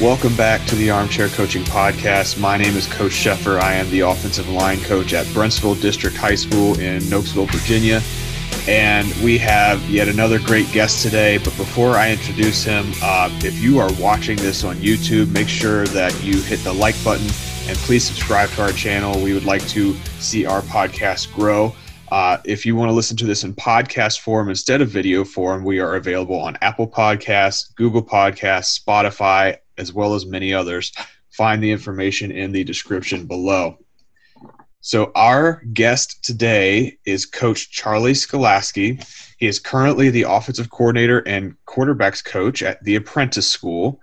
Welcome back to the Armchair Coaching Podcast. My name is Coach Sheffer. I am the offensive line coach at Brentsville District High School in Nokesville, Virginia. And we have yet another great guest today. But before I introduce him, uh, if you are watching this on YouTube, make sure that you hit the like button and please subscribe to our channel. We would like to see our podcast grow. Uh, if you want to listen to this in podcast form instead of video form, we are available on Apple Podcasts, Google Podcasts, Spotify, as well as many others. Find the information in the description below. So, our guest today is Coach Charlie Skalaski. He is currently the offensive coordinator and quarterbacks coach at the Apprentice School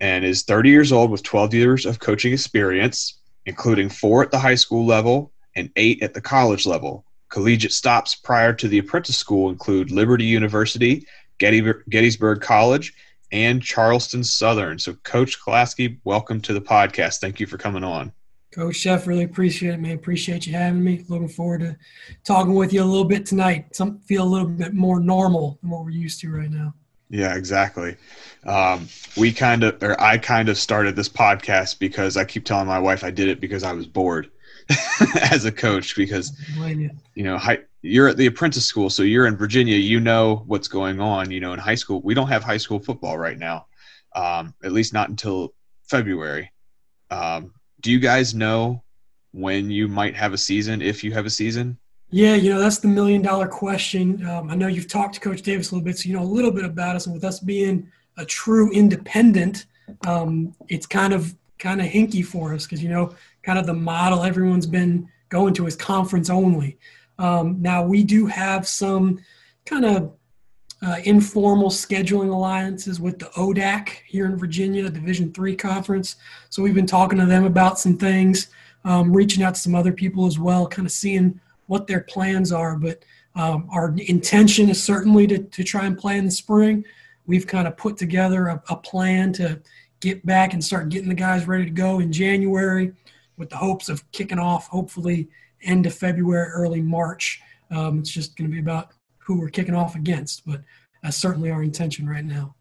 and is 30 years old with 12 years of coaching experience, including four at the high school level and eight at the college level. Collegiate stops prior to the Apprentice School include Liberty University, Gettysburg College, and Charleston Southern. So, Coach Skalaski, welcome to the podcast. Thank you for coming on. Coach Chef, really appreciate it, man. Appreciate you having me. Looking forward to talking with you a little bit tonight. Some feel a little bit more normal than what we're used to right now. Yeah, exactly. Um, we kind of, or I kind of started this podcast because I keep telling my wife I did it because I was bored as a coach because you. you know high, you're at the apprentice school, so you're in Virginia. You know what's going on. You know, in high school, we don't have high school football right now, um, at least not until February. Um, do you guys know when you might have a season, if you have a season? Yeah, you know that's the million dollar question. Um, I know you've talked to Coach Davis a little bit, so you know a little bit about us. And with us being a true independent, um, it's kind of kind of hinky for us because you know kind of the model everyone's been going to is conference only. Um, now we do have some kind of uh, informal scheduling alliances with the ODAC here in Virginia, Division Three conference. So we've been talking to them about some things, um, reaching out to some other people as well, kind of seeing what their plans are. But um, our intention is certainly to, to try and play in the spring. We've kind of put together a, a plan to get back and start getting the guys ready to go in January with the hopes of kicking off hopefully end of February, early March. Um, it's just going to be about who we're kicking off against, but that's certainly our intention right now.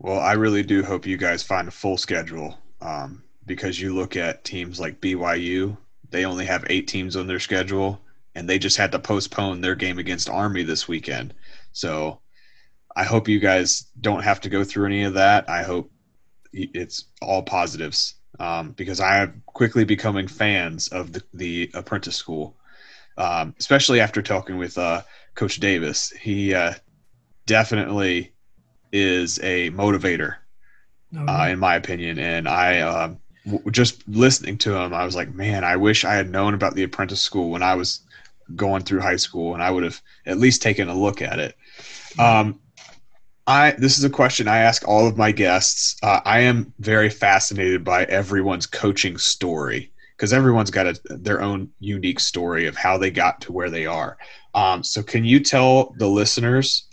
Well, I really do hope you guys find a full schedule um, because you look at teams like BYU, they only have eight teams on their schedule, and they just had to postpone their game against Army this weekend. So I hope you guys don't have to go through any of that. I hope it's all positives um, because I am quickly becoming fans of the, the apprentice school, um, especially after talking with uh, Coach Davis. He uh, definitely is a motivator, oh, uh, in my opinion. And I um, w- just listening to him, I was like, man, I wish I had known about the apprentice school when I was going through high school, and I would have at least taken a look at it. Um, I this is a question I ask all of my guests. Uh, I am very fascinated by everyone's coaching story because everyone's got a, their own unique story of how they got to where they are. Um, so, can you tell the listeners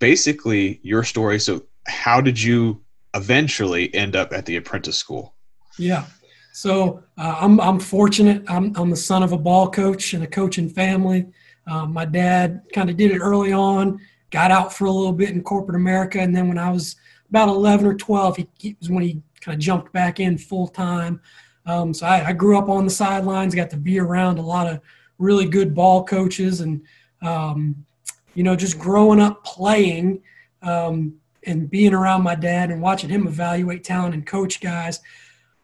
basically your story? So, how did you eventually end up at the apprentice school? Yeah. So uh, I'm I'm fortunate. I'm I'm the son of a ball coach and a coaching family. Um, my dad kind of did it early on got out for a little bit in corporate America, and then when I was about 11 or 12, he, he was when he kind of jumped back in full time. Um, so I, I, grew up on the sidelines, got to be around a lot of really good ball coaches, and um, you know, just growing up playing um, and being around my dad and watching him evaluate talent and coach guys.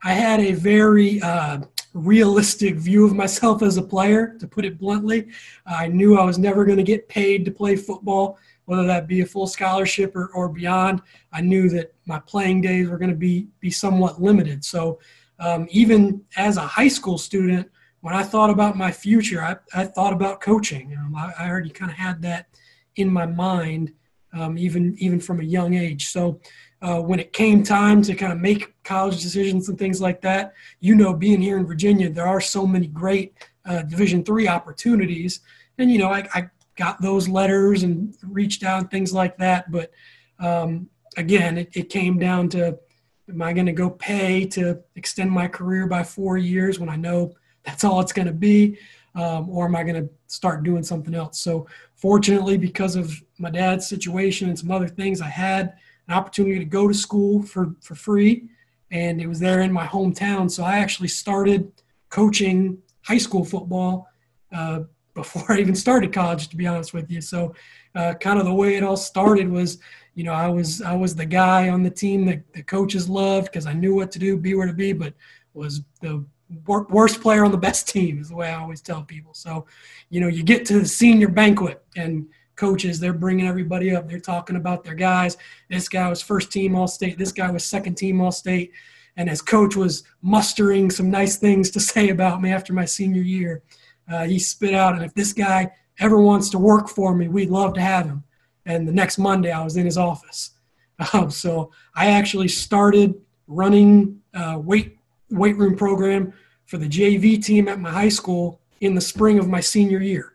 I had a very uh, realistic view of myself as a player, to put it bluntly. I knew I was never going to get paid to play football whether that be a full scholarship or, or beyond. I knew that my playing days were going to be be somewhat limited. So um, even as a high school student, when I thought about my future, I, I thought about coaching. I, I, already kind of had that in my mind, um, even even from a young age. So uh, when it came time to kind of make college decisions and things like that, you know, being here in Virginia, there are so many great uh, Division three opportunities, and you know, I, I got those letters and reached out things like that. But um, again, it, it, came down to am I going to go pay to extend my career by four years when I know that's all it's going to be? Um, or am I going to start doing something else? So, fortunately, because of my dad's situation and some other things, I had an opportunity to go to school for, for free. and it was there in my hometown. So I actually started coaching high school football uh, before I even started college, to be honest with you. So, uh, kind of the way it all started was, you know, I was I was the guy on the team that the coaches loved because I knew what to do, be where to be, but was the worst player on the best team is the way I always tell people. So, you know, you get to the senior banquet and coaches, they're bringing everybody up. They're talking about their guys. This guy was first team All State. This guy was second team All State. And as coach was mustering some nice things to say about me after my senior year, uh, he spit out, and if this guy ever wants to work for me, we'd love to have him. And the next Monday, I was in his office. Um, so I actually started running uh, weight weight room program for the JV team at my high school in the spring of my senior year,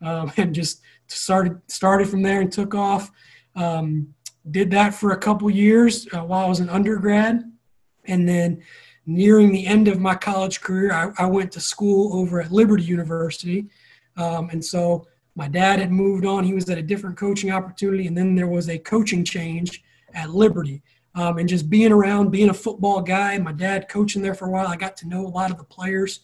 um, and just started started from there and took off. Um, did that for a couple years uh, while I was an undergrad, and then nearing the end of my college career, I, I went to school over at Liberty University, um, and so my dad had moved on. He was at a different coaching opportunity, and then there was a coaching change at Liberty. Um, and just being around, being a football guy, my dad coaching there for a while, I got to know a lot of the players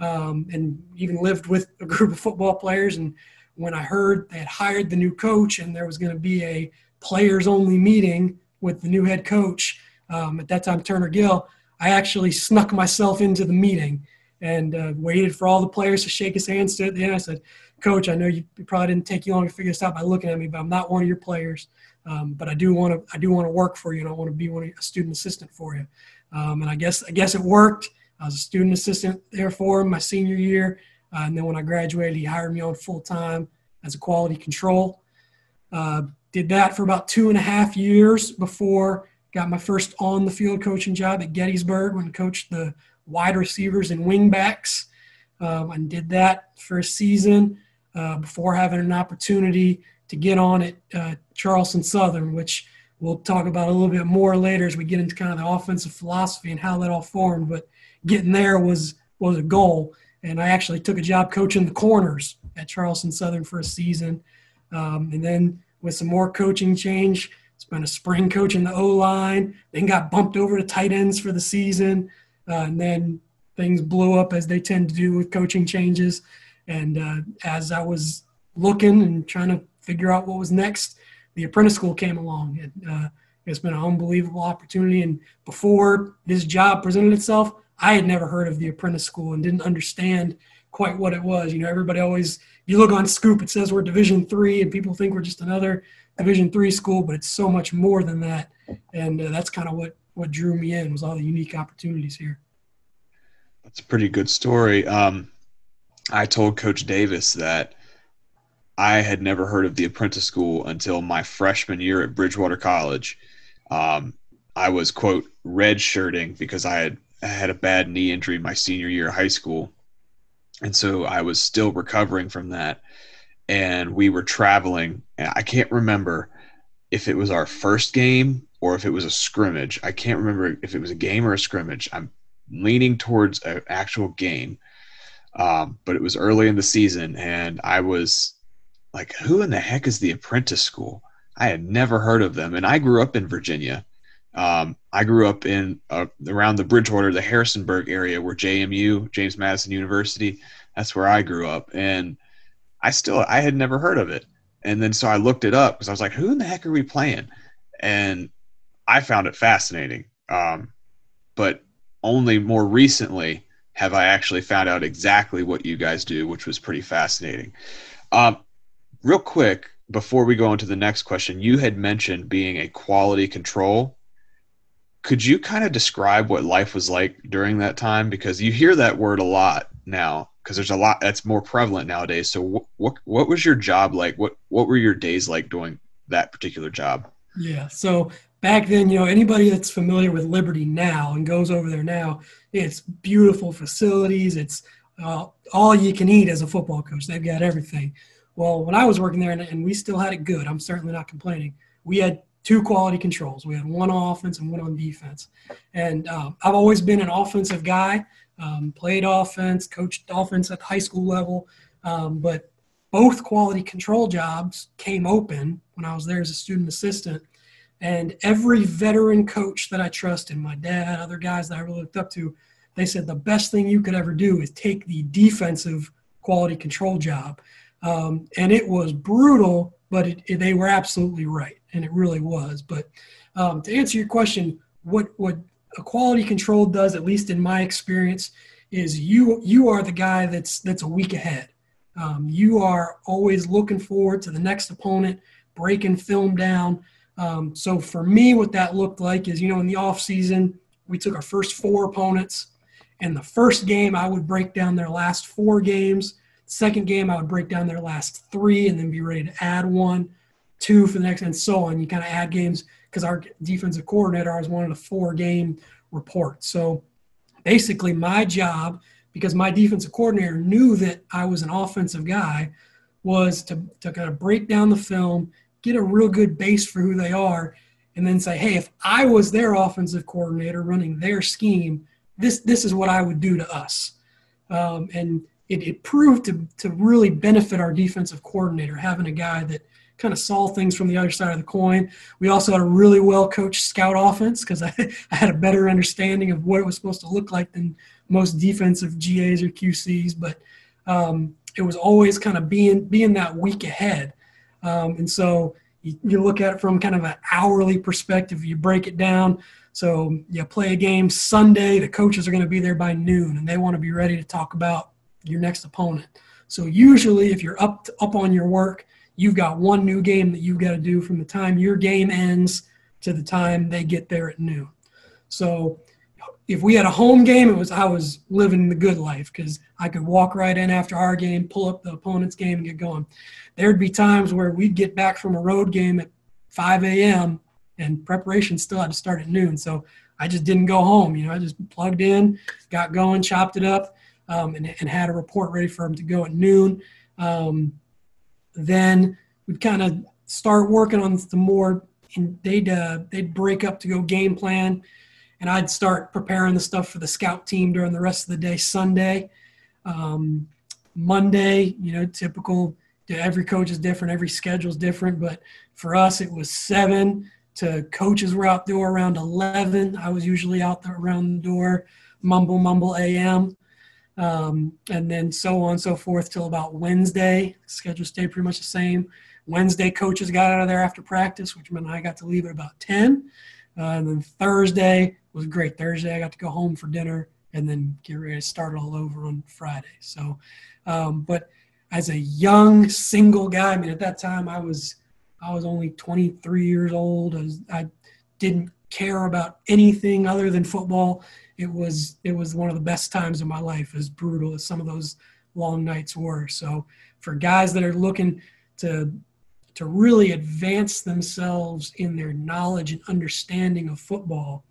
um, and even lived with a group of football players. And when I heard they had hired the new coach and there was going to be a players only meeting with the new head coach, um, at that time, Turner Gill, I actually snuck myself into the meeting and uh, waited for all the players to shake his hand. The end. I said, Coach, I know you probably didn't take you long to figure this out by looking at me, but I'm not one of your players. Um, but I do want to I do want to work for you, and I want to be one of, a student assistant for you. Um, and I guess I guess it worked. I was a student assistant there for him my senior year, uh, and then when I graduated, he hired me on full time as a quality control. Uh, did that for about two and a half years before got my first on the field coaching job at Gettysburg when I coached the wide receivers and wingbacks, um, and did that for a season uh, before having an opportunity to get on at uh, Charleston Southern, which we'll talk about a little bit more later as we get into kind of the offensive philosophy and how that all formed. But getting there was was a goal, and I actually took a job coaching the corners at Charleston Southern for a season, um, and then with some more coaching change, spent a spring coaching the O line, then got bumped over to tight ends for the season, uh, and then things blew up as they tend to do with coaching changes. And uh, as I was looking and trying to figure out what was next, the apprentice school came along. It, uh, it's been an unbelievable opportunity. And before this job presented itself, I had never heard of the apprentice school and didn't understand quite what it was. You know, everybody always you look on Scoop, it says we're Division three, and people think we're just another Division three school, but it's so much more than that. And uh, that's kind of what what drew me in was all the unique opportunities here. That's a pretty good story. Um, I told Coach Davis that I had never heard of the apprentice school until my freshman year at Bridgewater College. Um, I was quote redshirting because I had I had a bad knee injury my senior year of high school, and so I was still recovering from that. And we were traveling. And I can't remember if it was our first game or if it was a scrimmage. I can't remember if it was a game or a scrimmage. I'm leaning towards an actual game, um, but it was early in the season, and I was like, who in the heck is the apprentice school? I had never heard of them. And I grew up in Virginia. Um, I grew up in uh, around the Bridgewater, the Harrisonburg area where JMU, James Madison University, that's where I grew up. And I still, I had never heard of it. And then so I looked it up because I was like, who in the heck are we playing? And I found it fascinating. Um, but only more recently have I actually found out exactly what you guys do, which was pretty fascinating. Um, real quick before we go on to the next question you had mentioned being a quality control could you kind of describe what life was like during that time? Because you hear that word a lot now because there's a lot that's more prevalent nowadays. So what, what what was your job like? What what were your days like doing that particular job? Yeah so back then you know anybody that's familiar with liberty now and goes over there now it's beautiful facilities. It's uh, all you can eat as a football coach. They've got everything. Well, when I was working there, and, and we still had it good, I'm certainly not complaining. We had two quality controls. We had one on offense and one on defense. And um, I've always been an offensive guy, um, played offense, coached offense at the high school level. Um, but both quality control jobs came open when I was there as a student assistant. And every veteran coach that I trusted, my dad, other guys that I really looked up to, they said the best thing you could ever do is take the defensive quality control job. Um, and it was brutal, but it, it, they were absolutely right, and it really was. But um, to answer your question, what what a quality control does, at least in my experience, is you you are the guy that's that's a week ahead. Um, you are always looking forward to the next opponent, breaking film down. Um, so for me, what that looked like is, you know, in the off season, we took our first four opponents, and the first game I would break down their last four games. Second game I would break down their last three, and then be ready to add one, two for the next, and so on. You kind of add games because our defensive coordinator always wanted a four game report. So basically, my job, because my defensive coordinator knew that I was an offensive guy, was to, to kind of break down the film, get a real good base for who they are, and then say, hey, if I was their offensive coordinator running their scheme, this this is what I would do to us. Um, and it, it proved to, to really benefit our defensive coordinator having a guy that kind of saw things from the other side of the coin. We also had a really well coached scout offense because I, I had a better understanding of what it was supposed to look like than most defensive GAs or QCs. But um, it was always kind of being being that week ahead. Um, and so you, you, look at it from kind of an hourly perspective. You break it down. So you play a game Sunday. The coaches are going to be there by noon, and they want to be ready to talk about your next opponent. So usually, if you're up to, up on your work, you've got one new game that you've got to do from the time your game ends to the time they get there at noon. So if we had a home game, it was I was living the good life because I could walk right in after our game, pull up the opponent's game, and get going. There'd be times where we'd get back from a road game at 5 a.m. and preparation still had to start at noon. So I just didn't go home. You know, I just plugged in, got going, chopped it up, um, and, and, had a report ready for them to go at noon. Um, then we'd kind of start working on the more and they'd uh, they'd break up to go game plan and i'd start preparing the stuff for the scout team during the rest of the day sunday. Um, monday you know typical every coach is different every schedule is different but for us it was seven to coaches were out there around 11 i was usually out there around the door mumble mumble am um, and then so on and so forth till about Wednesday. Schedule stayed pretty much the same. Wednesday, coaches got out of there after practice, which meant I got to leave at about 10. Uh, and then Thursday was great. Thursday, I got to go home for dinner and then get ready to start all over on Friday. So, um, but as a young single guy, I mean, at that time I was I was only 23 years old. I, was, I didn't care about anything other than football it was it was one of the best times of my life as brutal as some of those long nights were. So for guys that are looking to to really advance themselves in their knowledge and understanding of football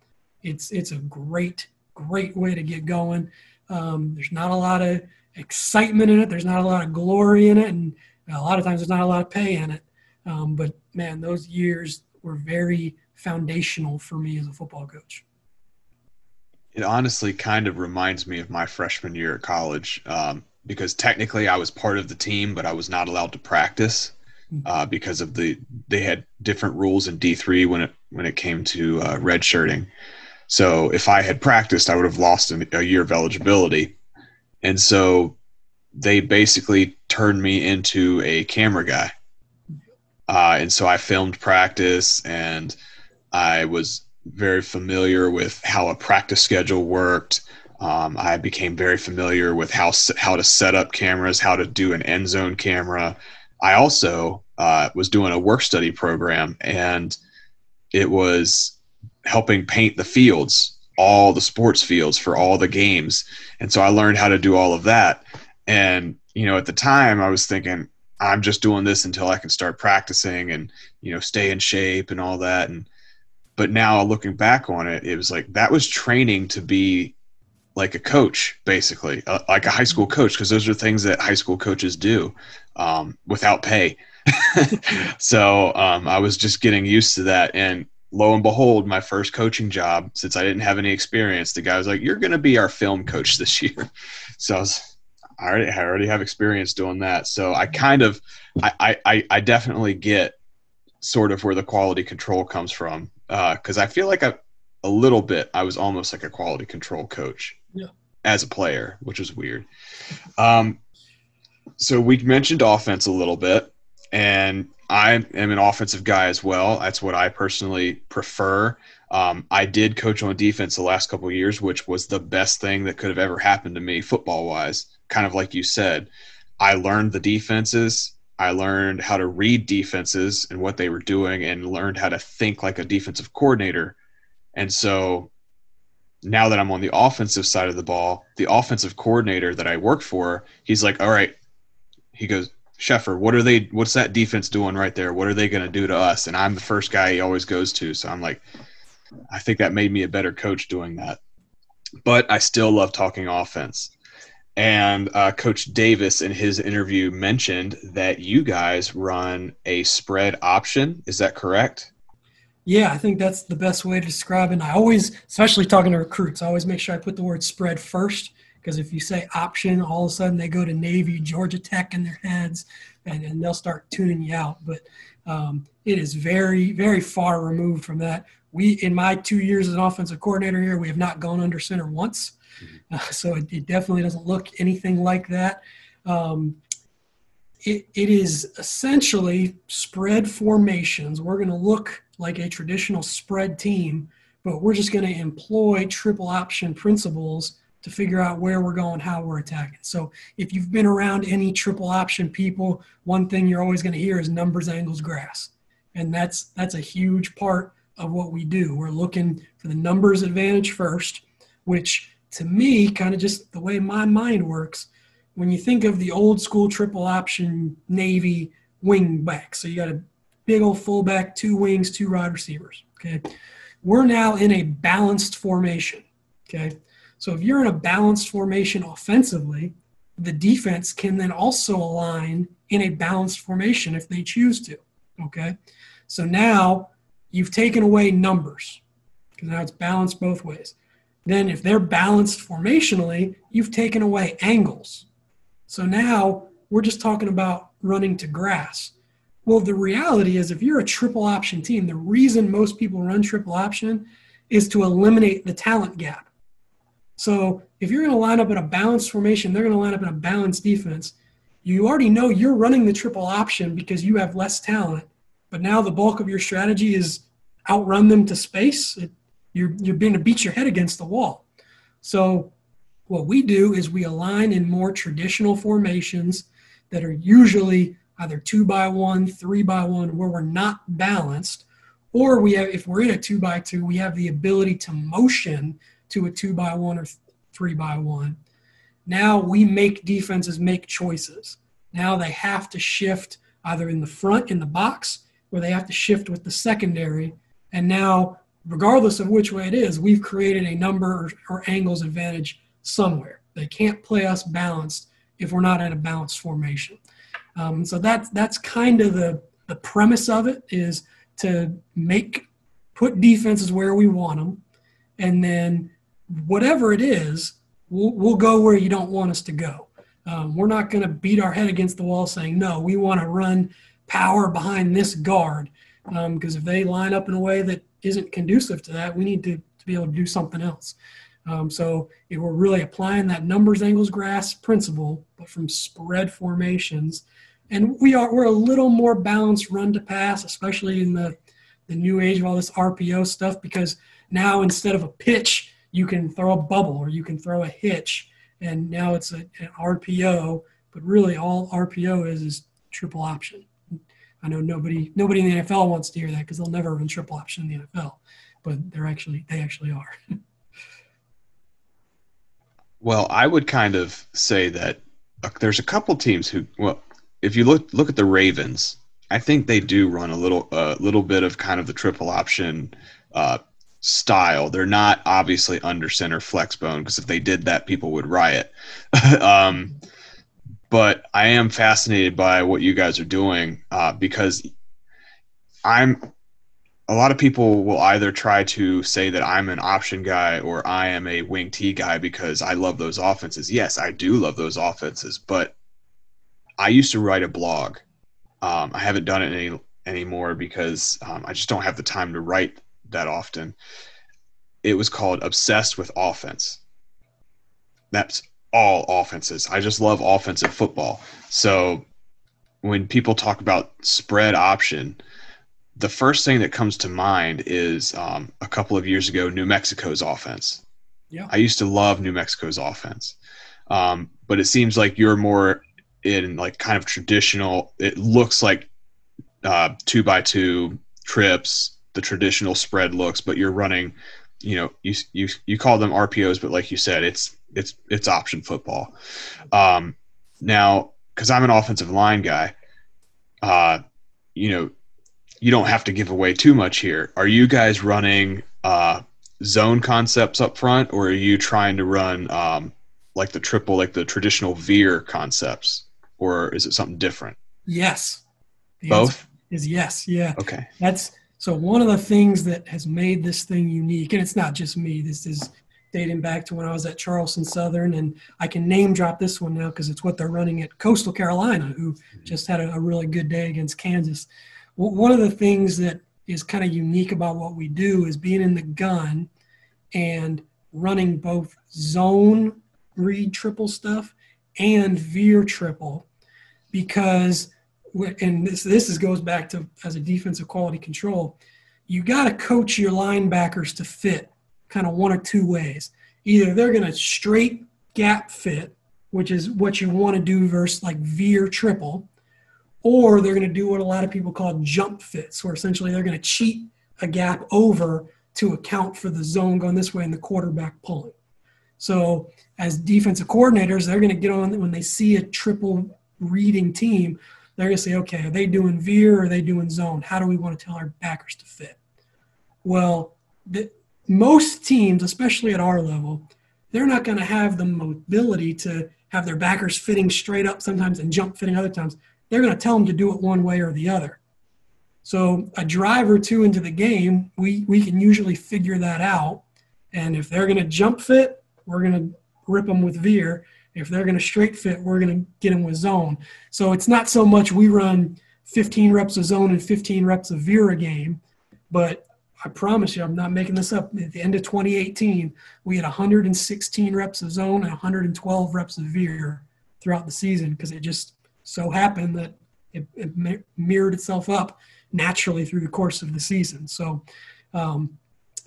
it's it's a great great way to get going. Um, there's not a lot of excitement in it. There's not a lot of glory in it. And a lot of times there's not a lot of pay in it. Um, but man those years were very foundational for me as a football coach it honestly kind of reminds me of my freshman year at college um, because technically I was part of the team, but I was not allowed to practice hmm. uh, because of the they had different rules in D three when it when it came to uh, redshirting. So if I had practiced, I would have lost a year of eligibility, and so they basically turned me into a camera guy. Uh, and so I filmed practice, and I was very familiar with how a practice schedule worked. Um, I became very familiar with how how to set up cameras, how to do an end zone camera. I also uh, was doing a work study program, and it was helping paint the fields, all the sports fields for all the games. And so I learned how to do all of that. And you know, at the time, I was thinking, I'm just doing this until I can start practicing and you know stay in shape and all that. And but now looking back on it, it was like that was training to be like a coach, basically, uh, like a high school coach, because those are things that high school coaches do um, without pay. so um, I was just getting used to that. And lo and behold, my first coaching job, since I didn't have any experience, the guy was like, "You're going to be our film coach this year." So I was, I already, I already have experience doing that. So I kind of, I, I, I definitely get sort of where the quality control comes from because uh, I feel like I, a little bit I was almost like a quality control coach yeah. as a player, which is weird. Um, so we mentioned offense a little bit, and I am an offensive guy as well. That's what I personally prefer. Um, I did coach on defense the last couple years, which was the best thing that could have ever happened to me football wise. Kind of like you said, I learned the defenses. I learned how to read defenses and what they were doing, and learned how to think like a defensive coordinator. And so now that I'm on the offensive side of the ball, the offensive coordinator that I work for, he's like, "All right," he goes, Sheffer, what are they? What's that defense doing right there? What are they going to do to us? And I'm the first guy he always goes to, so I'm like, I think that made me a better coach doing that. But I still love talking offense. And uh, Coach Davis in his interview mentioned that you guys run a spread option. Is that correct? Yeah, I think that's the best way to describe it. And I always, especially talking to recruits, I always make sure I put the word spread first because if you say option, all of a sudden they go to Navy, Georgia Tech in their heads, and, and they'll start tuning you out. But um, it is very, very far removed from that. We, in my two years as an offensive coordinator here, we have not gone under center once. Uh, so it, it, definitely doesn't look anything like that. Um, it, it is essentially spread formations. We're going to look like a traditional spread team, but we're just going to employ triple option principles to figure out where we're going, how we're attacking. So if you've been around any triple option people, one thing you're always going to hear is numbers, angles, grass. And that's that's a huge part of what we do. We're looking for the numbers advantage first, which to me, kind of just the way my mind works, when you think of the old school triple option Navy wing back, so you got a big old fullback, two wings, two wide receivers. Okay. We're now in a balanced formation. Okay. So if you're in a balanced formation offensively, the defense can then also align in a balanced formation if they choose to. Okay. So now you've taken away numbers because now it's balanced both ways. Then if they're balanced formationally, you've taken away angles. So now we're just talking about running to grass. Well, the reality is if you're a triple option team, the reason most people run triple option is to eliminate the talent gap. So if you're going to line up in a balanced formation, they're going to line up in a balanced defense. You already know you're running the triple option because you have less talent. But now the bulk of your strategy is outrun them to space. It, you're you're being to beat your head against the wall. So what we do is we align in more traditional formations that are usually either two by one, three by one, where we're not balanced, or we have if we're in a two by two, we have the ability to motion to a two by one or three by one. Now we make defenses make choices. Now they have to shift either in the front in the box or they have to shift with the secondary. And now, regardless of which way it is, we've created a number or, angles advantage somewhere. They can't play us balanced if we're not in a balanced formation. Um, so that's that's kind of the the premise of it is to make put defenses where we want them, and then whatever it is, we'll, we'll go where you don't want us to go. Um, we're not going to beat our head against the wall saying, no, we want to run power behind this guard. Because um, if they line up in a way that isn't conducive to that, we need to, to be able to do something else. Um, so if we're really applying that numbers angles grass principle, but from spread formations, and we are we're a little more balanced run to pass, especially in the the new age of all this RPO stuff, because now instead of a pitch, you can throw a bubble or you can throw a hitch, and now it's a, an RPO. But really, all RPO is is triple option. I know nobody nobody in the NFL wants to hear that because they'll never run triple option in the NFL, but they're actually they actually are. well, I would kind of say that uh, there's a couple teams who well, if you look look at the Ravens, I think they do run a little a uh, little bit of kind of the triple option uh, style. They're not obviously under center flex bone because if they did that, people would riot. um, but I am fascinated by what you guys are doing uh, because I'm. A lot of people will either try to say that I'm an option guy or I am a wing T guy because I love those offenses. Yes, I do love those offenses, but I used to write a blog. Um, I haven't done it any anymore because um, I just don't have the time to write that often. It was called Obsessed with Offense. That's all offenses. I just love offensive football. So when people talk about spread option, the first thing that comes to mind is um, a couple of years ago, New Mexico's offense. Yeah. I used to love New Mexico's offense, um, but it seems like you're more in like kind of traditional. It looks like uh, two by two trips, the traditional spread looks, but you're running. You know, you you you call them RPOs, but like you said, it's it's it's option football. Um, now, because I'm an offensive line guy, uh, you know, you don't have to give away too much here. Are you guys running uh, zone concepts up front, or are you trying to run um, like the triple, like the traditional veer concepts, or is it something different? Yes. The Both is yes. Yeah. Okay. That's so one of the things that has made this thing unique, and it's not just me. This is dating back to when I was at Charleston Southern, and I can name drop this one now because it's what they're running at Coastal Carolina, who mm-hmm. just had a, a really good day against Kansas. One of the things that is kind of unique about what we do is being in the gun and running both zone read triple stuff and veer triple because and this this is, goes back to as a defensive quality control you got to coach your linebackers to fit kind of one or two ways. Either they're going to straight gap fit which is what you want to do versus like veer triple or they're going to do what a lot of people call jump fits where essentially they're going to cheat a gap over to account for the zone going this way and the quarterback pulling. So as defensive coordinators they're going to get on when they see a triple reading team they're going to say, okay, are they doing veer or are they doing zone? How do we want to tell our backers to fit? Well, the, most teams, especially at our level, they're not going to have the mobility to have their backers fitting straight up sometimes and jump fitting other times. They're going to tell them to do it one way or the other. So a drive or two into the game, we, we can usually figure that out. And if they're going to jump fit, we're going to rip them with veer. If they're going to straight fit, we're going to get them with zone. So it's not so much we run 15 reps of zone and 15 reps of veer a game, but I promise you, I'm not making this up. At the end of 2018, we had 116 reps of zone and 112 reps of veer throughout the season because it just so happened that it, it, mirrored itself up naturally through the course of the season. So um,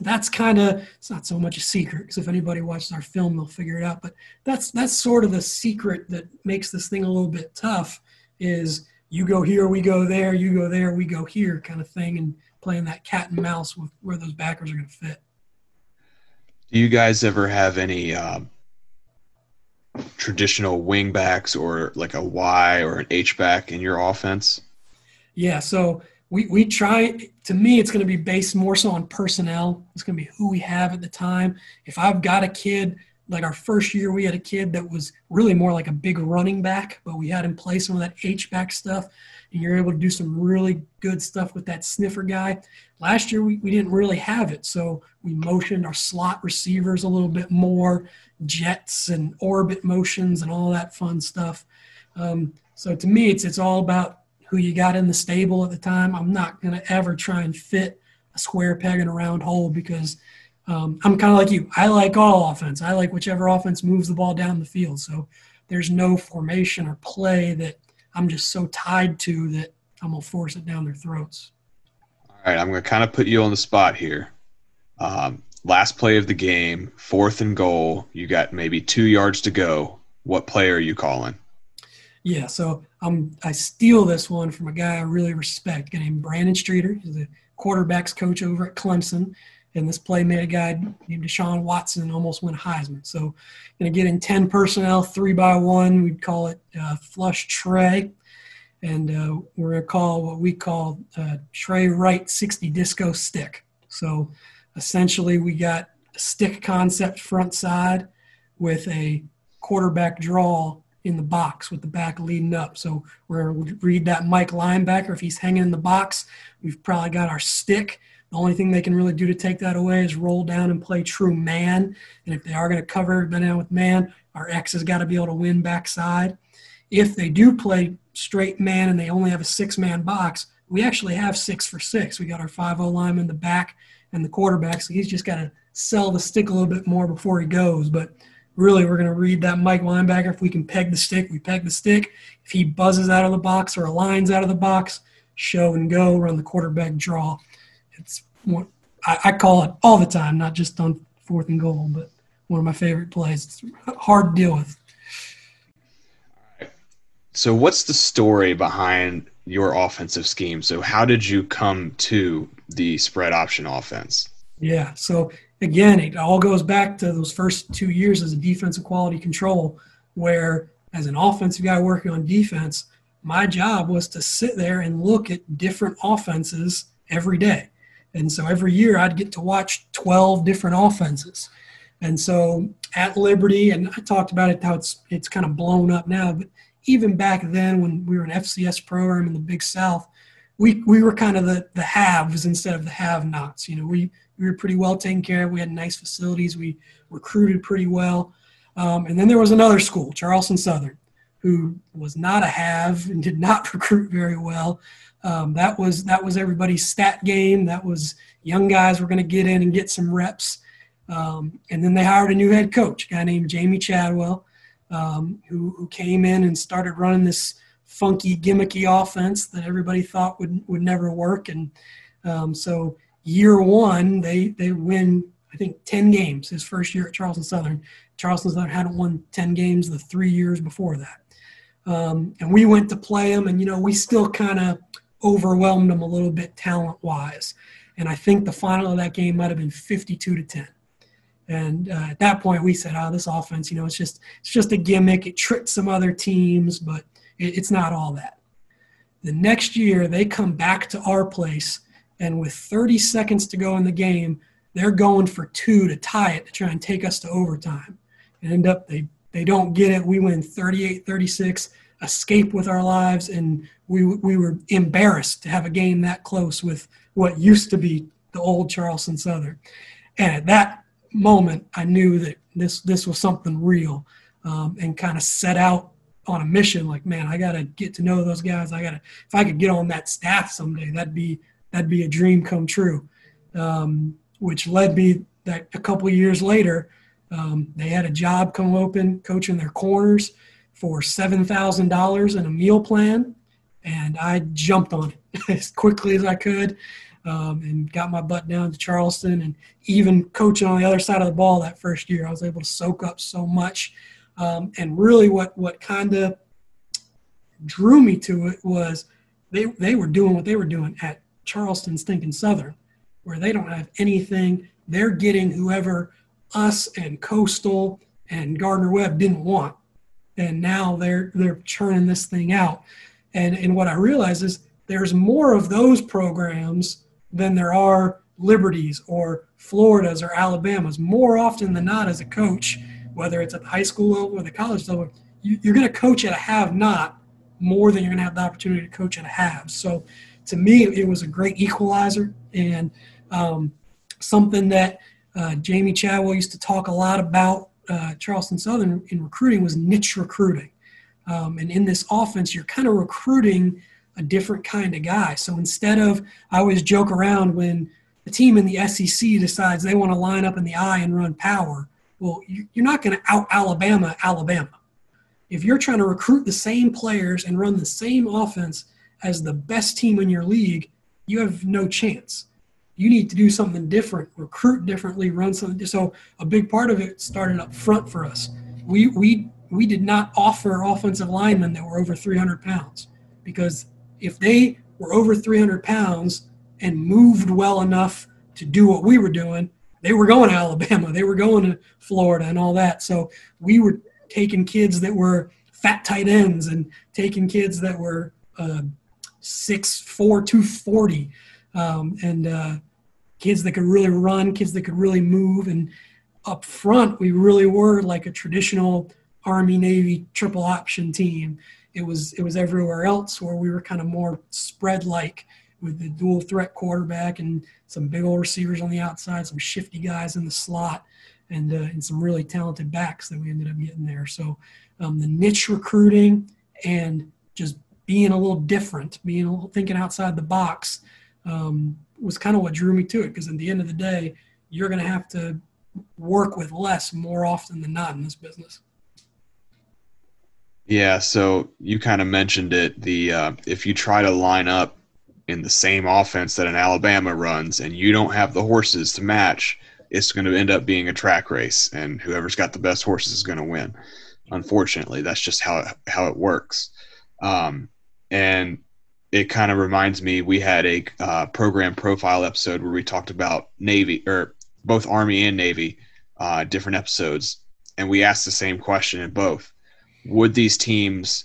that's kind of it's not so much a secret because if anybody watches our film they'll figure it out but that's that's sort of the secret that makes this thing a little bit tough is you go here we go there you go there we go here kind of thing and playing that cat and mouse with where those backers are going to fit. Do you guys ever have any um, traditional wing backs or like a y or an h back in your offense? Yeah so we, we try to me it's going to be based more so on personnel. It's going to be who we have at the time. If i've got a kid like our first year we had a kid that was really more like a big running back but we had him play some of that h-back stuff and you're able to do some really good stuff with that sniffer guy. Last year we, we didn't really have it so we motioned our slot receivers a little bit more jets and orbit motions and all that fun stuff. Um, so to me it's it's all about who you got in the stable at the time. I'm not going to ever try and fit a square peg in a round hole because um, I'm kind of like you. I like all offense. I like whichever offense moves the ball down the field. So there's no formation or play that I'm just so tied to that I'm going to force it down their throats. All right. I'm going to kind of put you on the spot here. Um, last play of the game, fourth and goal. You got maybe two yards to go. What play are you calling? Yeah, so um, I steal this one from a guy I really respect, a guy named Brandon Streeter. He's a quarterbacks coach over at Clemson. And this play made a guy named Deshaun Watson almost win Heisman. So, going to get in 10 personnel, three by one. We'd call it uh, flush tray. And uh, we're going to call what we call uh, Trey Right 60 disco stick. So, essentially, we got a stick concept front side with a quarterback draw in the box with the back leading up. So we're going to read that Mike linebacker. If he's hanging in the box, we've probably got our stick. The only thing they can really do to take that away is roll down and play true man. And if they are going to cover everybody down with man, our X has got to be able to win backside. If they do play straight man and they only have a six man box, we actually have six for six. We got our 5 0 lineman, in the back, and the quarterback. So he's just got to sell the stick a little bit more before he goes. But really, we're going to read that Mike linebacker. If we can peg the stick, we peg the stick. If he buzzes out of the box or aligns out of the box, show and go, run the quarterback draw. It's what I, I call it all the time, not just on fourth and goal, but one of my favorite plays. It's hard to deal with. So, what's the story behind your offensive scheme? So, how did you come to the spread option offense? Yeah. So, again, it all goes back to those first two years as a defensive quality control, where as an offensive guy working on defense, my job was to sit there and look at different offenses every day. And so every year I'd get to watch 12 different offenses. And so at Liberty, and I talked about it how it's it's kind of blown up now, but even back then when we were an FCS program in the Big South, we we were kind of the the haves instead of the have-nots. You know, we we were pretty well taken care of. We had nice facilities. We recruited pretty well. Um, and then there was another school, Charleston Southern, who was not a have and did not recruit very well. Um, that was that was everybody's stat game. That was young guys were going to get in and get some reps. Um, and then they hired a new head coach, a guy named Jamey Chadwell, um, who, who came in and started running this funky, gimmicky offense that everybody thought would would never work. And um, so year one, they they win I think ten games his first year at Charleston Southern. Charleston Southern hadn't won ten games the three years before that. Um, and we went to play them, and you know we still kind of overwhelmed them a little bit talent wise. And I think the final of that game might have been 52 to 10. And uh, at that point, we said, "Oh, this offense, you know, it's just it's just a gimmick. It tricked some other teams, but it's not all that." The next year, they come back to our place, and with 30 seconds to go in the game, they're going for two to tie it to try and take us to overtime. And end up they they don't get it. We win 38-36 escape with our lives, and we we were embarrassed to have a game that close with what used to be the old Charleston Southern. And at that moment, I knew that this this was something real, um, and kind of set out on a mission. Like, man, I got to get to know those guys. I got to if I could get on that staff someday, that'd be that'd be a dream come true. Um, which led me that a couple years later, um, they had a job come open coaching their corners for $7,000 and a meal plan. And I jumped on it as quickly as I could um, and got my butt down to Charleston. And even coaching on the other side of the ball that first year, I was able to soak up so much. Um, and really, what, what kind of drew me to it was they, they were doing what they were doing at Charleston Stinking Southern, where they don't have anything. They're getting whoever us and Coastal and Gardner Webb didn't want and now they're they're churning this thing out. And and what I realize is there's more of those programs than there are Liberties or Floridas or Alabamas. More often than not, as a coach, whether it's at the high school level or the college level, you, are going to coach at a have-not more than you're going to have the opportunity to coach at a have. So, to me, it was a great equalizer and um, something that uh, Jamey Chadwell used to talk a lot about uh, Charleston Southern in recruiting was niche recruiting. Um, and in this offense, you're kind of recruiting a different kind of guy. So instead of, I always joke around when the team in the SEC decides they want to line up in the I and run power. Well, you're not going to out Alabama Alabama. If you're trying to recruit the same players and run the same offense as the best team in your league, you have no chance you need to do something different, recruit differently, run something. So a big part of it started up front for us. We we we did not offer offensive linemen that were over 300 pounds because if they were over 300 pounds and moved well enough to do what we were doing, they were going to Alabama, they were going to Florida, and all that. So we were taking kids that were fat tight ends and taking kids that were uh, six four two forty, um, and uh, kids that could really run, kids that could really move. And up front, we really were like a traditional Army Navy triple option team. It was it was everywhere else where we were kind of more spread like with the dual threat quarterback and some big old receivers on the outside, some shifty guys in the slot, and uh, and some really talented backs that we ended up getting there. So um, the niche recruiting and just being a little different, being a little thinking outside the box um, was kind of what drew me to it. Because at the end of the day, you're going to have to work with less more often than not in this business. Yeah, so you kind of mentioned it. The uh, if you try to line up in the same offense that an Alabama runs, and you don't have the horses to match, it's going to end up being a track race, and whoever's got the best horses is going to win. Unfortunately, that's just how it, how it works. Um, and it kind of reminds me we had a uh, program profile episode where we talked about Navy or both Army and Navy, uh, different episodes, and we asked the same question in both. Would these teams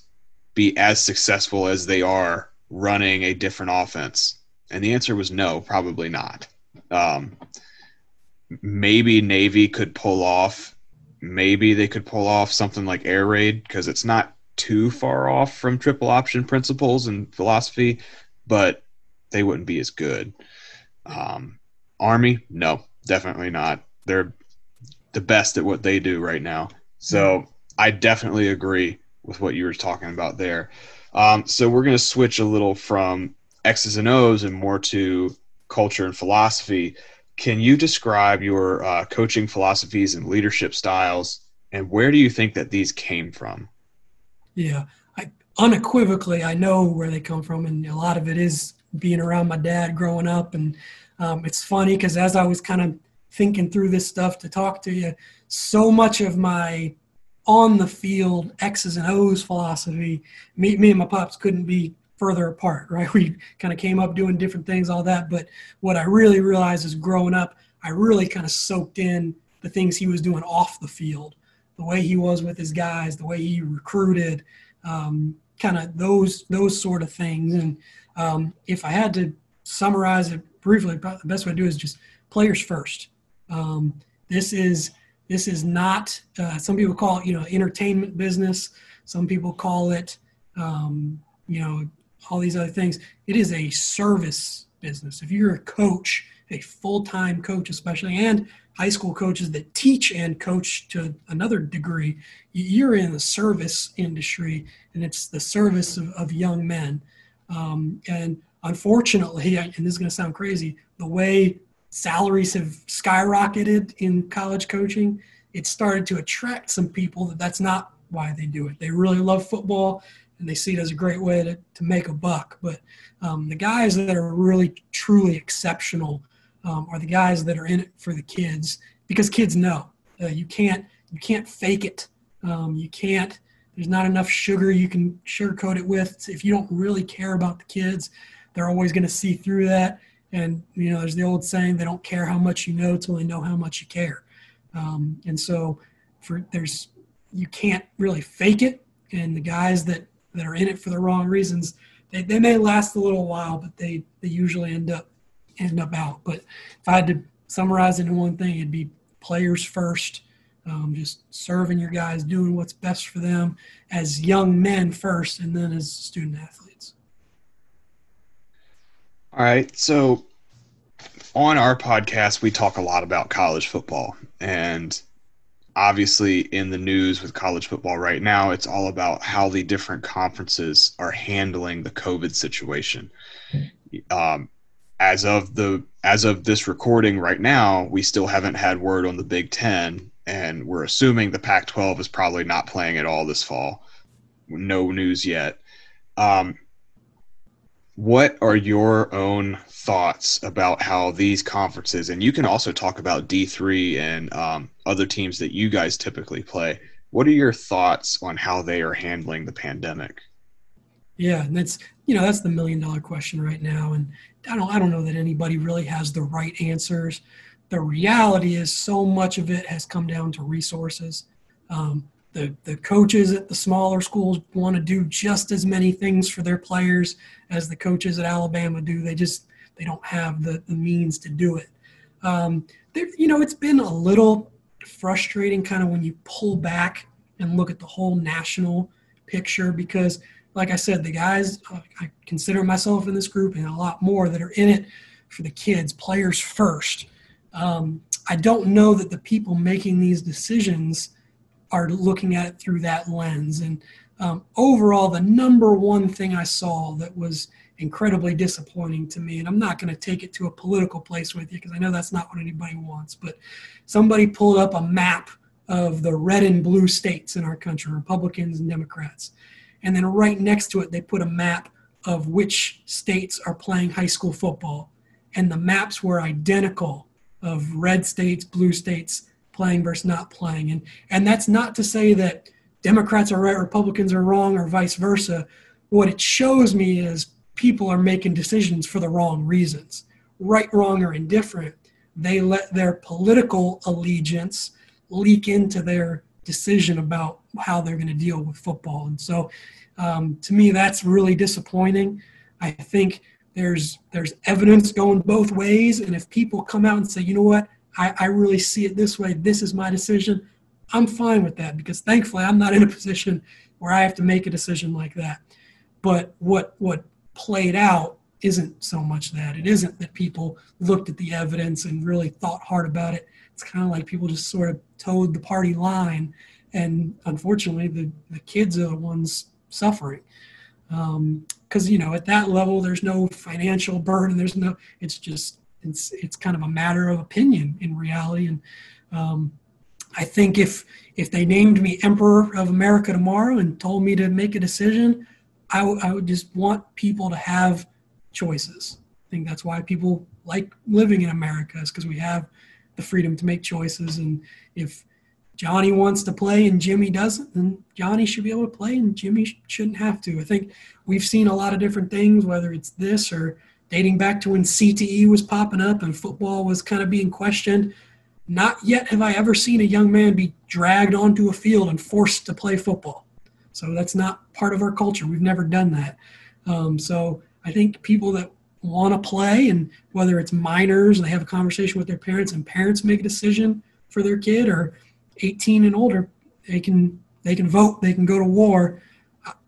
be as successful as they are running a different offense? And the answer was no, probably not. Um, maybe Navy could pull off, maybe they could pull off something like air raid because it's not too far off from triple option principles and philosophy, but they wouldn't be as good. Um, Army, no, definitely not. They're the best at what they do right now. So I definitely agree with what you were talking about there. Um, so we're going to switch a little from X's and O's and more to culture and philosophy. Can you describe your uh, coaching philosophies and leadership styles, and where do you think that these came from? Yeah, I unequivocally I know where they come from, and a lot of it is being around my dad growing up, and um, it's funny because as I was kind of thinking through this stuff to talk to you, so much of my on the field X's and O's philosophy, me, me and my pops couldn't be further apart, right? We kind of came up doing different things, all that. But what I really realized is growing up, I really kind of soaked in the things he was doing off the field, the way he was with his guys, the way he recruited, um, kind of those those sort of things. And um, if I had to summarize it briefly, the best way to do is just players first. Um, this is this is not. Uh, some people call it, you know, entertainment business. Some people call it, um, you know, all these other things. It is a service business. If you're a coach, a full-time coach, especially, and high school coaches that teach and coach to another degree, you're in the service industry, and it's the service of, of young men. Um, and unfortunately, and this is going to sound crazy, the way salaries have skyrocketed in college coaching, it started to attract some people that that's not why they do it. They really love football and they see it as a great way to, to make a buck. But um, the guys that are really truly exceptional um, are the guys that are in it for the kids because kids know uh, you can't you can't fake it. Um, you can't. There's not enough sugar you can sugarcoat it with. If you don't really care about the kids, they're always going to see through that. And you know, there's the old saying: they don't care how much you know till they know how much you care. Um, and so, for there's you can't really fake it. And the guys that that are in it for the wrong reasons, they, they may last a little while, but they, they usually end up end up out. But if I had to summarize it in one thing, it'd be players first, um, just serving your guys, doing what's best for them as young men first, and then as student athletes. All right. So on our podcast, we talk a lot about college football. And obviously in the news with college football right now it's all about how the different conferences are handling the covid situation um, as of the as of this recording right now we still haven't had word on the big ten and we're assuming the pac 12 is probably not playing at all this fall no news yet um, what are your own thoughts about how these conferences, and you can also talk about D3 and um, other teams that you guys typically play. What are your thoughts on how they are handling the pandemic? Yeah, and that's you know that's the million dollar question right now, and I don't I don't know that anybody really has the right answers. The reality is, so much of it has come down to resources. Um, the the coaches at the smaller schools want to do just as many things for their players as the coaches at Alabama do. They just they don't have the, the means to do it. Um, you know, it's been a little frustrating kind of when you pull back and look at the whole national picture because, like I said, the guys, uh, I consider myself in this group and a lot more that are in it for the kids, players first. Um, I don't know that the people making these decisions are looking at it through that lens. And um, overall, the number one thing I saw that was incredibly disappointing to me, and I'm not going to take it to a political place with you because I know that's not what anybody wants, but somebody pulled up a map of the red and blue states in our country, Republicans and Democrats. And then right next to it, they put a map of which states are playing high school football. And the maps were identical of red states, blue states playing versus not playing. And, and that's not to say that Democrats are right, Republicans are wrong, or vice versa. What it shows me is people are making decisions for the wrong reasons. Right, wrong, or indifferent, they let their political allegiance leak into their decision about how they're going to deal with football. And so, um, to me, that's really disappointing. I think there's there's evidence going both ways, and if people come out and say, you know what, I, I really see it this way, this is my decision, I'm fine with that because thankfully I'm not in a position where I have to make a decision like that. But what what played out isn't so much that. It isn't that people looked at the evidence and really thought hard about it. It's kind of like people just sort of toed the party line, and unfortunately, the the kids are the ones suffering. Because um, you know, at that level, there's no financial burden. There's no. It's just it's it's kind of a matter of opinion in reality, and um, I think if if they named me Emperor of America tomorrow and told me to make a decision, I, w- I would just want people to have choices. I think that's why people like living in America is because we have the freedom to make choices. And if Johnny wants to play and Jimmy doesn't, then Johnny should be able to play and Jimmy sh- shouldn't have to. I think we've seen a lot of different things, whether it's this or dating back to when CTE was popping up and football was kind of being questioned. Not yet have I ever seen a young man be dragged onto a field and forced to play football. So that's not part of our culture. We've never done that. Um, so I think people that want to play, and whether it's minors, they have a conversation with their parents, and parents make a decision for their kid, or 18 and older, they can they can vote, they can go to war.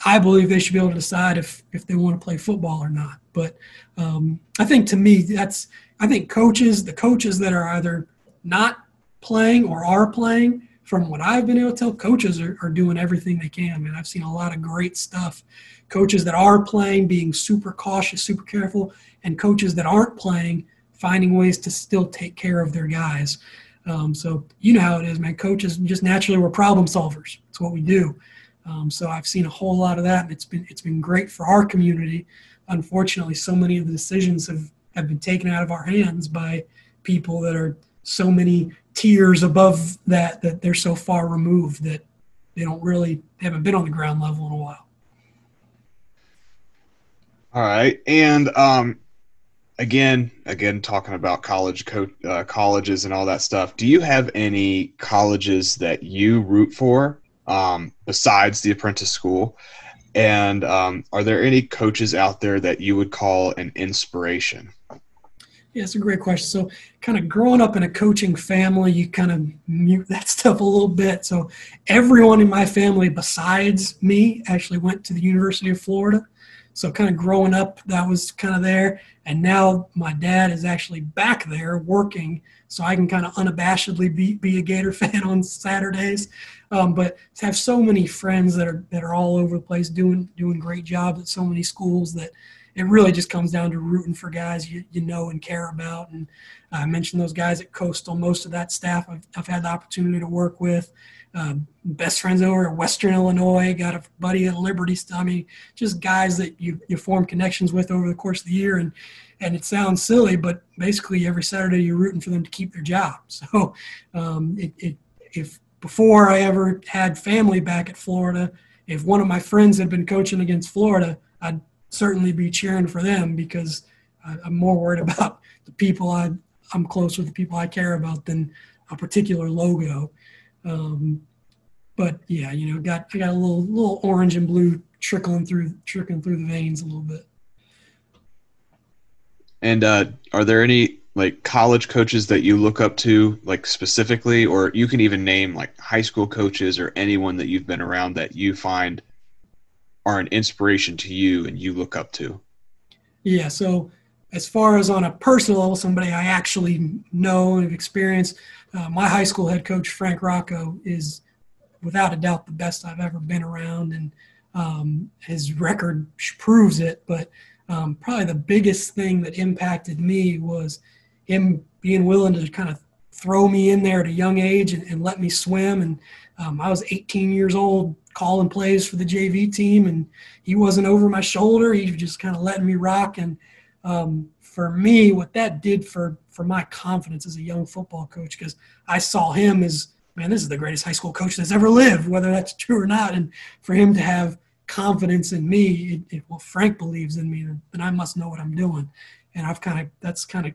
I believe they should be able to decide if if they want to play football or not. But um, I think to me, that's I think coaches, the coaches that are either not playing or are playing, from what I've been able to tell, coaches are, are doing everything they can. Man, I've seen a lot of great stuff. Coaches that are playing being super cautious, super careful, and coaches that aren't playing finding ways to still take care of their guys. Um, so you know how it is, man. Coaches just naturally we're problem solvers. It's what we do. Um, so I've seen a whole lot of that, and it's been it's been great for our community. Unfortunately, so many of the decisions have have been taken out of our hands by people that are so many tiers above that that they're so far removed that they don't really they haven't been on the ground level in a while. All right, and um, again, again, talking about college co- uh, colleges and all that stuff. Do you have any colleges that you root for um, besides the apprentice school? And um, are there any coaches out there that you would call an inspiration? Yeah, it's a great question. So, kind of growing up in a coaching family, you kind of mute that stuff a little bit. So, everyone in my family besides me actually went to the University of Florida. So, kind of growing up, that was kind of there. And now my dad is actually back there working, so I can kind of unabashedly be, be a Gator fan on Saturdays. Um, but to have so many friends that are that are all over the place doing doing great jobs at so many schools that it really just comes down to rooting for guys you, you know and care about. And I mentioned those guys at Coastal. Most of that staff I've, I've had the opportunity to work with. Um, best friends over at Western Illinois. Got a buddy at Liberty. I mean, just guys that you, you form connections with over the course of the year. And and it sounds silly, but basically every Saturday you're rooting for them to keep their job. So um, it, it, if before I ever had family back at Florida, if one of my friends had been coaching against Florida, I'd certainly be cheering for them because I'm more worried about the people I I'm close with the people I care about than a particular logo. Um, but yeah, you know, got I got a little little orange and blue trickling through trickling through the veins a little bit. And uh, are there any like college coaches that you look up to, like specifically, or you can even name like high school coaches or anyone that you've been around that you find are an inspiration to you and you look up to? Yeah. So, as far as on a personal level, somebody I actually know and have experienced, uh, my high school head coach, Frank Rocco, is without a doubt the best I've ever been around. And Um, his record proves it, but um, probably the biggest thing that impacted me was him being willing to kind of throw me in there at a young age and, and let me swim. And um, I was 18 years old calling plays for the JV team, and he wasn't over my shoulder. He was just kind of letting me rock. And um, for me, what that did for for my confidence as a young football coach, because I saw him as man, this is the greatest high school coach that's ever lived, whether that's true or not. And for him to have confidence in me, it, it, well, Frank believes in me, then, I must know what I'm doing. And I've kind of that's kind of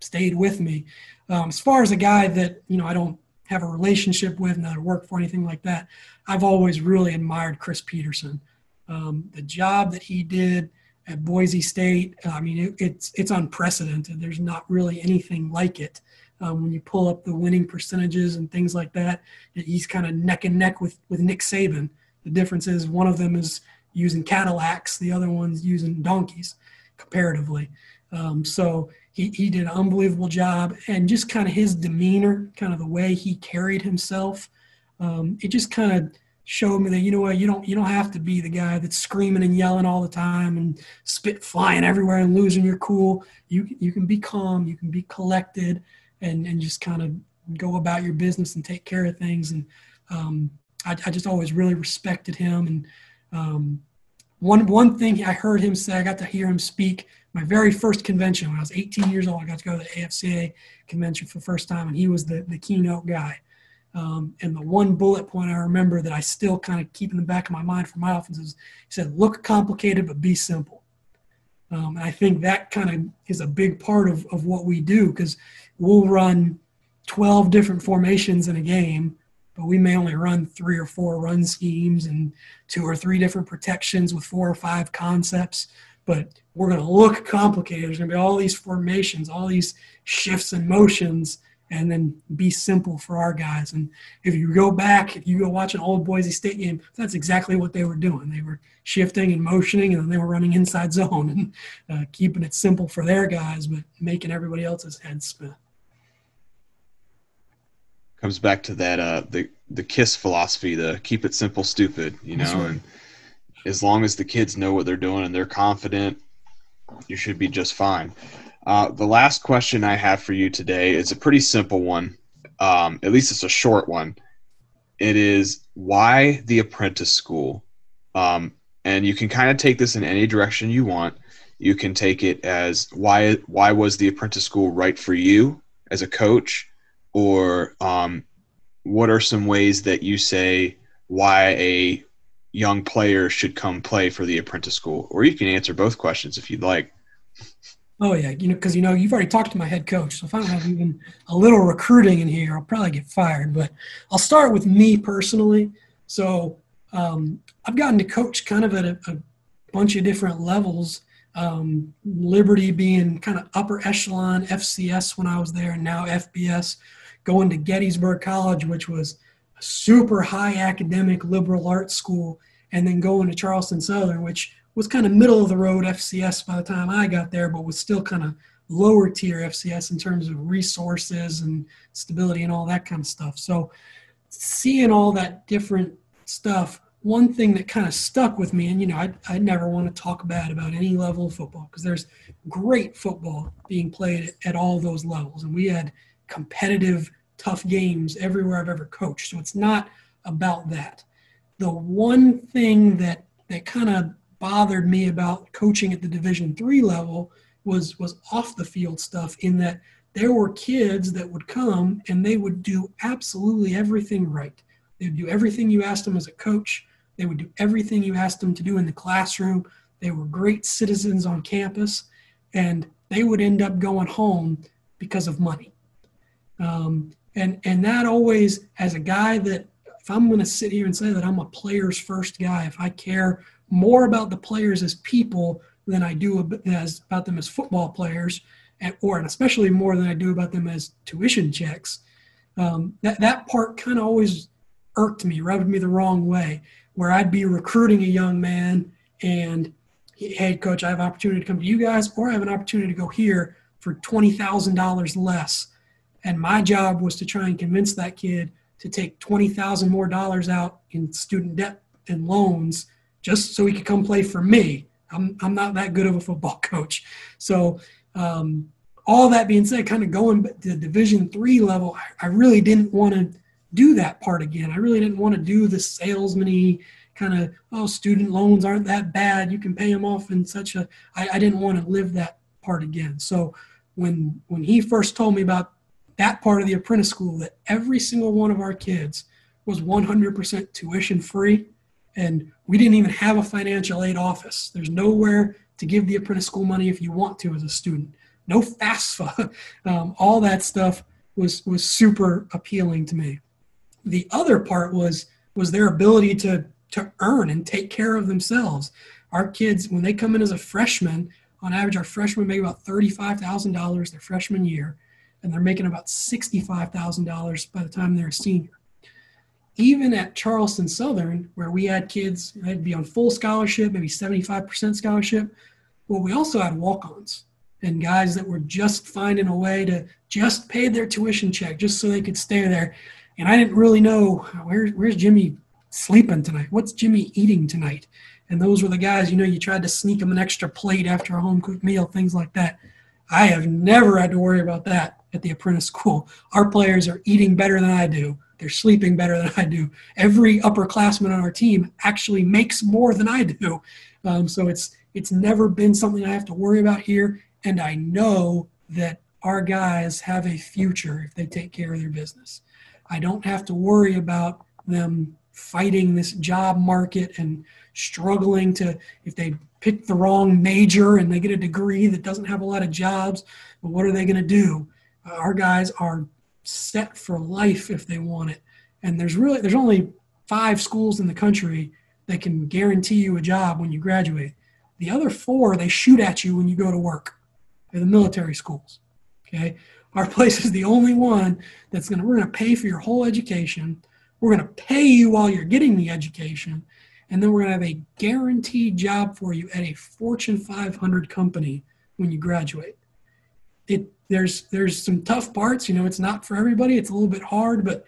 stayed with me. Um, as far as a guy that you know I don't have a relationship with, not work for anything like that, I've always really admired Chris Petersen. Um, the job that he did at Boise State, I mean, it, it's it's unprecedented. There's not really anything like it. Um, when you pull up the winning percentages and things like that, he's kind of neck and neck with with Nick Saban. The difference is one of them is using Cadillacs, the other one's using donkeys, comparatively. Um, so he, he did an unbelievable job, and just kind of his demeanor, kind of the way he carried himself, um, it just kind of showed me that you know what you don't you don't have to be the guy that's screaming and yelling all the time and spit flying everywhere and losing your cool. You you can be calm, you can be collected, and and just kind of go about your business and take care of things. And um, I, I, just always really respected him. And um, one one thing I heard him say, I got to hear him speak my very first convention when I was 18 years old. I got to go to the AFCA convention for the first time, and he was the the keynote guy. Um, and the one bullet point I remember that I still kind of keep in the back of my mind for my offense is he said, look complicated, but be simple. Um, and I think that kind of is a big part of, of what we do because we'll run 12 different formations in a game, but we may only run three or four run schemes and two or three different protections with four or five concepts. But we're going to look complicated. There's going to be all these formations, all these shifts and motions and then be simple for our guys. And if you go back, if you go watch an old Boise State game, that's exactly what they were doing. They were shifting and motioning, and then they were running inside zone and uh, keeping it simple for their guys, but making everybody else's head spin. Comes back to that uh, the the kiss philosophy, the keep it simple, stupid. You know, right. and as long as the kids know what they're doing and they're confident, you should be just fine. Uh, the last question I have for you today is a pretty simple one. Um, at least it's a short one. It is why the apprentice school? Um, and you can kind of take this in any direction you want. You can take it as why why was the apprentice school right for you as a coach, or um, what are some ways that you say why a young player should come play for the apprentice school? Or you can answer both questions if you'd like. Oh yeah, you know, because you know you've already talked to my head coach, so if I don't have even a little recruiting in here, I'll probably get fired. But I'll start with me personally. So um, I've gotten to coach kind of at a, a bunch of different levels. Um, Liberty being kind of upper echelon FCS when I was there, and now FBS. Going to Gettysburg College, which was a super high academic liberal arts school, and then going to Charleston Southern, which was kind of middle of the road FCS by the time I got there, but was still kind of lower tier FCS in terms of resources and stability and all that kind of stuff. So seeing all that different stuff, one thing that kind of stuck with me, and you know, I, I never want to talk bad about any level of football because there's great football being played at all those levels. And we had competitive, tough games everywhere I've ever coached. So it's not about that. The one thing that that kind of bothered me about coaching at the division three level was was off the field stuff in that there were kids that would come and they would do absolutely everything right. They would do everything you asked them as a coach. They would do everything you asked them to do in the classroom. They were great citizens on campus and they would end up going home because of money. Um, and and that always as a guy that if i'm going to sit here and say that i'm a player's first guy if i care more about the players as people than I do as about them as football players, and, or and especially more than I do about them as tuition checks. Um, that that part kind of always irked me, rubbed me the wrong way. Where I'd be recruiting a young man and, hey, coach, I have an opportunity to come to you guys, or I have an opportunity to go here for twenty thousand dollars less. And my job was to try and convince that kid to take twenty thousand more dollars out in student debt and loans just so he could come play for me. I'm, I'm not that good of a football coach. So, um, all that being said, kind of going to the Division three level, I really didn't want to do that part again. I really didn't want to do the salesman kind of, oh, student loans aren't that bad. You can pay them off in such a. I, I didn't want to live that part again. So when when he first told me about that part of the apprentice school, that every single one of our kids was 100% tuition free, and we didn't even have a financial aid office. There's nowhere to give the apprentice school money if you want to as a student. No FAFSA, um, all that stuff was was super appealing to me. The other part was was their ability to to earn and take care of themselves. Our kids, when they come in as a freshman, on average, our freshmen make about thirty-five thousand dollars their freshman year, and they're making about sixty-five thousand dollars by the time they're a senior even at Charleston Southern, where we had kids they'd be on full scholarship, maybe 75% scholarship, well, we also had walk-ons and guys that were just finding a way to just pay their tuition check just so they could stay there. And I didn't really know where, where's Jimmy sleeping tonight? What's Jimmy eating tonight? And those were the guys, you know, you tried to sneak them an extra plate after a home cooked meal, things like that. I have never had to worry about that at the apprentice school. Our players are eating better than I do. They're sleeping better than I do. Every upperclassman on our team actually makes more than I do. Um, so it's it's never been something I have to worry about here. And I know that our guys have a future if they take care of their business. I don't have to worry about them fighting this job market and struggling to if they pick the wrong major and they get a degree that doesn't have a lot of jobs but what are they going to do uh, our guys are set for life if they want it. And there's really there's only five schools in the country that can guarantee you a job when you graduate. The other four they shoot at you when you go to work. They're the military schools. Okay, our place is the only one that's gonna we're gonna pay for your whole education. We're gonna pay you while you're getting the education, and then we're gonna have a guaranteed job for you at a Fortune 500 company when you graduate. It there's there's some tough parts. You know, it's not for everybody. It's a little bit hard, but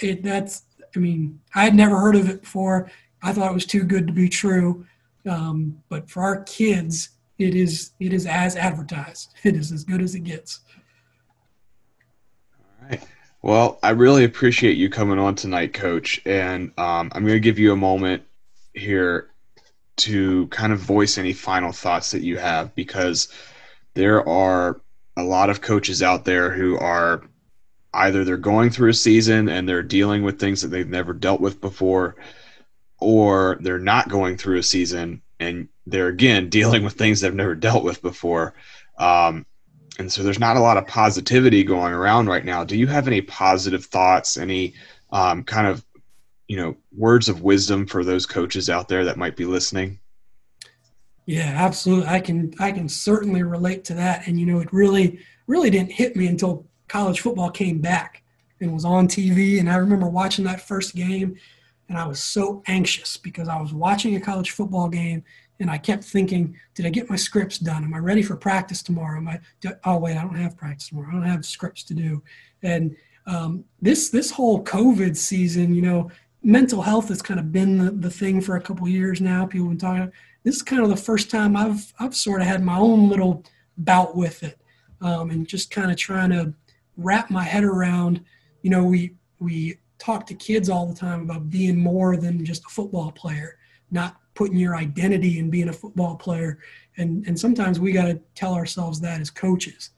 it that's. I mean, I had never heard of it before. I thought it was too good to be true. Um, but for our kids, it is it is as advertised. It is as good as it gets. All right. Well, I really appreciate you coming on tonight, Coach. And um, I'm going to give you a moment here to kind of voice any final thoughts that you have because there are a lot of coaches out there who are either they're going through a season and they're dealing with things that they've never dealt with before or they're not going through a season and they're again dealing with things they've never dealt with before. Um, and so there's not a lot of positivity going around right now. Do you have any positive thoughts any um, kind of you know words of wisdom for those coaches out there that might be listening yeah, absolutely. I can I can certainly relate to that. And you know, it really really didn't hit me until college football came back and was on TV. And I remember watching that first game, and I was so anxious because I was watching a college football game, and I kept thinking, did I get my scripts done? Am I ready for practice tomorrow? Am I? Oh wait, I don't have practice tomorrow. I don't have scripts to do. And um, this this whole COVID season, you know, mental health has kind of been the, the thing for a couple years now. People have been talking this is kind of the first time I've I've sort of had my own little bout with it, um, and just kind of trying to wrap my head around. You know, we we talk to kids all the time about being more than just a football player, not putting your identity in being a football player, and and sometimes we got to tell ourselves that as coaches.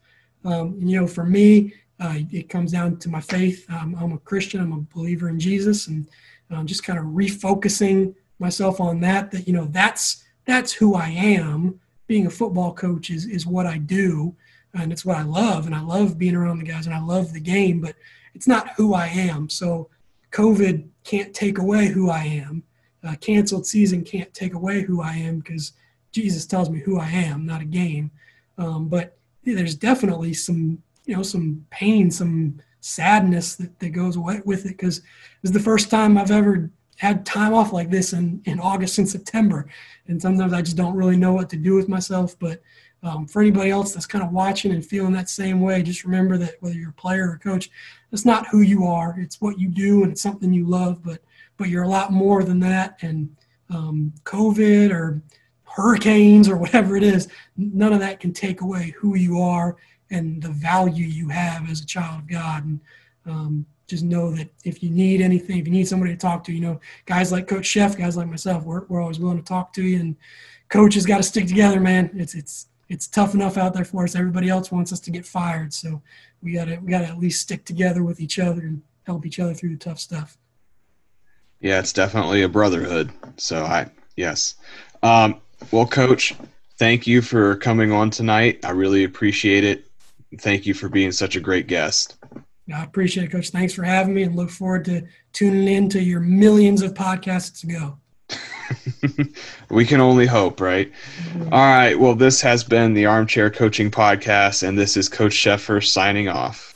Um, you know, for me, uh, it comes down to my faith. Um, I'm a Christian. I'm a believer in Jesus, and um, just kind of refocusing myself on that. That you know, that's that's who I am. Being a football coach is, is what I do, and it's what I love. And I love being around the guys, and I love the game, but it's not who I am. So COVID can't take away who I am. Uh, canceled season can't take away who I am because Jesus tells me who I am, not a game. Um, but there's definitely some, you know, some pain, some sadness that, that goes away with it because it's the first time I've ever had time off like this in, in August and September. And sometimes I just don't really know what to do with myself. But um, for anybody else that's kind of watching and feeling that same way, just remember that whether you're a player or a coach, it's not who you are. It's what you do and it's something you love, but but you're a lot more than that. And um, COVID or hurricanes or whatever it is, none of that can take away who you are and the value you have as a child of God. And um, just know that if you need anything, if you need somebody to talk to, you know, guys like Coach Chef, guys like myself, we're, we're always willing to talk to you. And coach has got to stick together, man. It's it's it's tough enough out there for us. Everybody else wants us to get fired, so we got to we got to at least stick together with each other and help each other through the tough stuff. Yeah, it's definitely a brotherhood. So I yes. Um, well, coach, thank you for coming on tonight. I really appreciate it. Thank you for being such a great guest. I appreciate it, Coach. Thanks for having me and look forward to tuning in to your millions of podcasts to go. we can only hope, right? Mm-hmm. All right. Well, this has been the Armchair Coaching Podcast, and this is Coach Sheffer signing off.